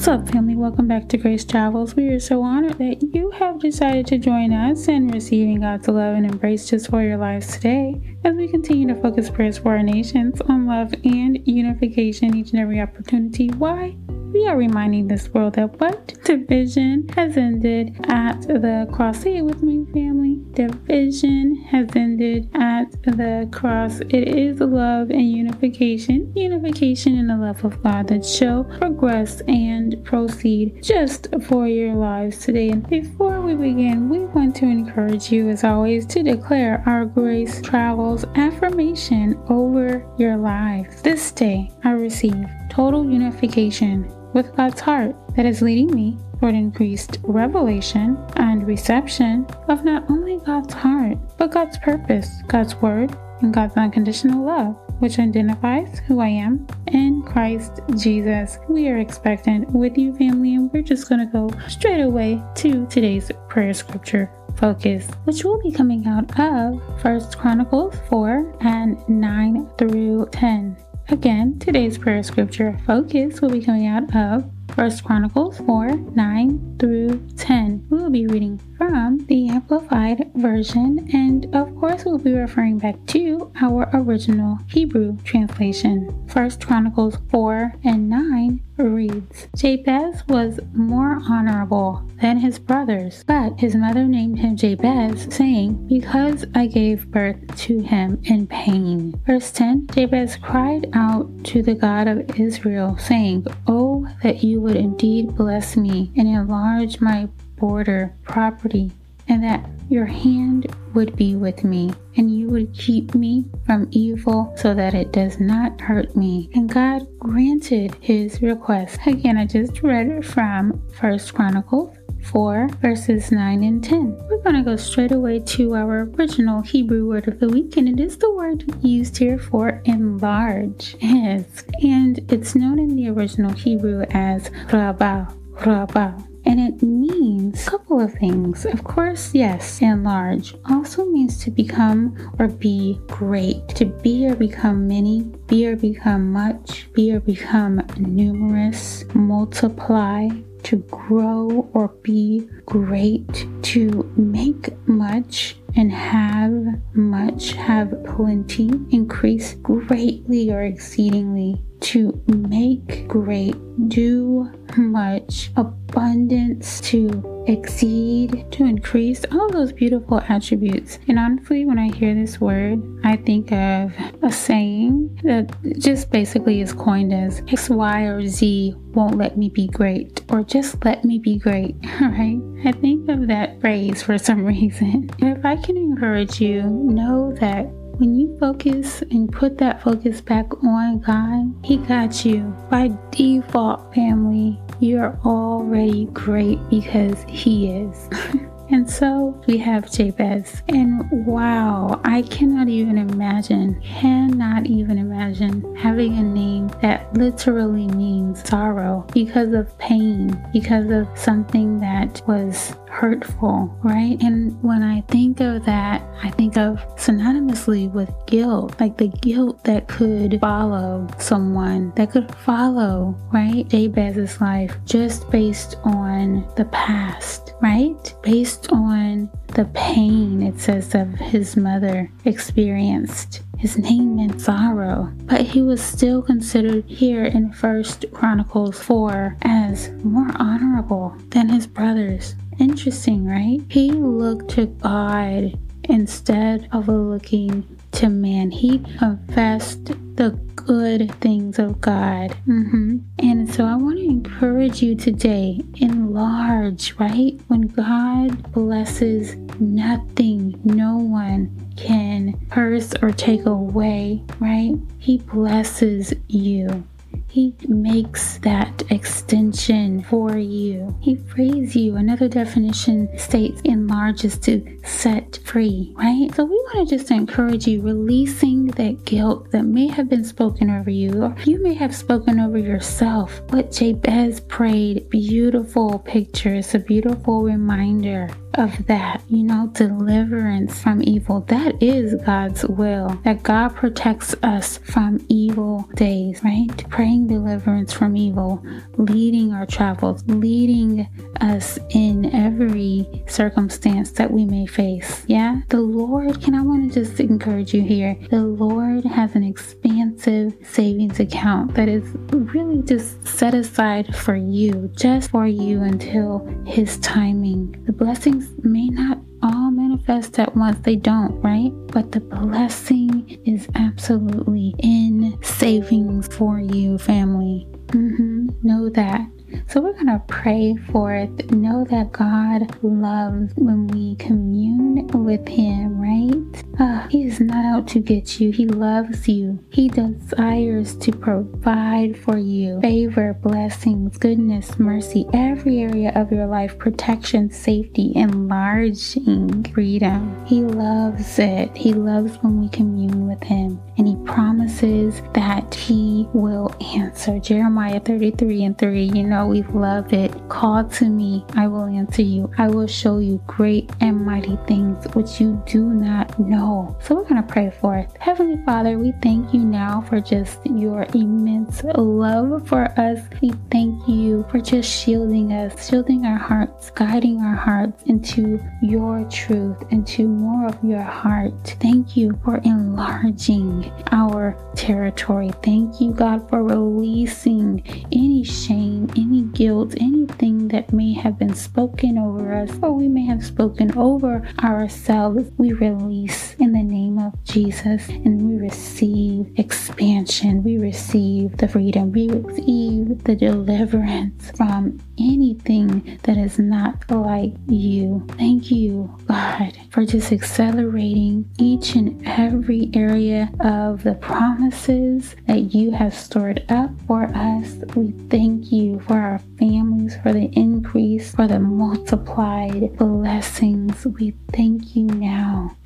What's up, family? Welcome back to Grace Travels. We are so honored that you have decided to join us in receiving God's love and embrace just for your lives today as we continue to focus prayers for our nations on love and unification each and every opportunity. Why? we are reminding this world that what division has ended at the cross. Say it with me, family. Division has ended at the cross. It is love and unification, unification in the love of God that shall progress and proceed just for your lives today. And before we begin, we want to encourage you, as always, to declare our grace travels affirmation over your lives. This day, I receive total unification with God's heart that is leading me toward increased revelation and reception of not only God's heart, but God's purpose, God's word, and God's unconditional love, which identifies who I am in Christ Jesus. We are expectant with you, family, and we're just going to go straight away to today's prayer scripture focus, which will be coming out of First Chronicles 4 and 9 through 10. Again, today's prayer scripture focus will be coming out of 1 Chronicles 4 9 through 10. We will be reading from the Amplified Version, and of course, we'll be referring back to our original Hebrew translation. 1 Chronicles 4 and 9 reads Jabez was more honorable than his brothers, but his mother named him Jabez, saying, Because I gave birth to him in pain. Verse 10 Jabez cried out to the God of Israel, saying, Oh, that you would indeed bless me and enlarge my border property, and that your hand would be with me, and would keep me from evil so that it does not hurt me. And God granted his request. Again, I just read it from First Chronicles 4 verses 9 and 10. We're going to go straight away to our original Hebrew word of the week, and it is the word used here for enlarge. And it's known in the original Hebrew as rabah, rabah and it means a couple of things. Of course, yes, enlarge also means to become or be great, to be or become many, be or become much, be or become numerous, multiply, to grow or be great, to make much and have much, have plenty, increase greatly or exceedingly, to make great, do much, abundance, to exceed, to increase, all those beautiful attributes. And honestly, when I hear this word, I think of a saying that just basically is coined as X, Y, or Z won't let me be great, or just let me be great, right? I think of that phrase for some reason. And if I can encourage you, know that when you focus and put that focus back on God, He got you. By default, family, you're already great because He is. And so we have Jabez. And wow, I cannot even imagine, cannot even imagine having a name that literally means sorrow because of pain, because of something that was hurtful, right? And when I think of that, I think of synonymously with guilt, like the guilt that could follow someone, that could follow, right? Jabez's life just based on the past, right? Based on the pain, it says, of his mother experienced. His name meant sorrow, but he was still considered here in First Chronicles 4 as more honorable than his brothers. Interesting, right? He looked to God instead of looking to man. He confessed the good things of God. Mm-hmm. And so I want to encourage you today enlarge, right? When God blesses, nothing, no one can curse or take away, right? He blesses you. He makes that extension for you. He frees you. Another definition states enlarges to set free, right? So we want to just encourage you releasing that guilt that may have been spoken over you, or you may have spoken over yourself. What Jabez prayed, beautiful picture. It's a beautiful reminder of that, you know, deliverance from evil. That is God's will, that God protects us from evil days, right? Praying deliverance from evil, leading our travels, leading us in every circumstance that we may face. Yeah, the Lord, can I want to just encourage you here? The Lord has an expansive savings account that is really just set aside for you, just for you until His timing. The blessings may not all manifest at once. They don't, right? But the blessing is absolutely in savings for you, family. Mm-hmm. Know that. So we're going to pray for it. Know that God loves when we commune with Him, right? Uh, he is not out to get you. He loves you. He desires to provide for you favor, blessings, goodness, mercy, every area of your life, protection, safety, enlarging freedom. He loves it. He loves when we commune with Him. And promises that He will answer. Jeremiah 33 and 3, you know, we love it. Call to me, I will answer you. I will show you great and mighty things which you do not know. So we're going to pray for it. Heavenly Father, we thank you now for just your immense love for us. We thank you for just shielding us, shielding our hearts, guiding our hearts into your truth, into more of your heart. Thank you for enlarging our territory. Thank you, God, for releasing any shame, any guilt, anything that may have been spoken over us, or we may have spoken over ourselves, we release in the name of Jesus and we receive expansion. We receive the freedom. We receive the deliverance from anything that is not like you. Thank you, God, for just accelerating each and every area of the promises that you have stored up for us. We thank you for our families, for the increase, for the multiplied blessings. We thank you now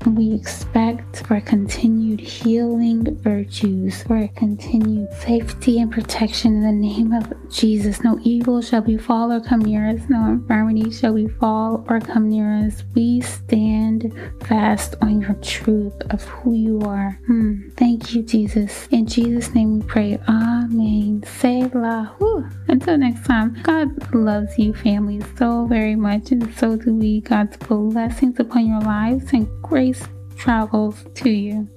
and we expect for continued healing virtues, for continued safety and protection in the name of Jesus. No evil shall befall or come near us, no infirmity shall befall or come near us. We stand fast on your truth of who you are. Hmm. Thank you, Jesus. In Jesus' name we pray. Amen. Until next time, God loves you, family, so very much, and so do we. God's blessings upon your lives and grace travels to you.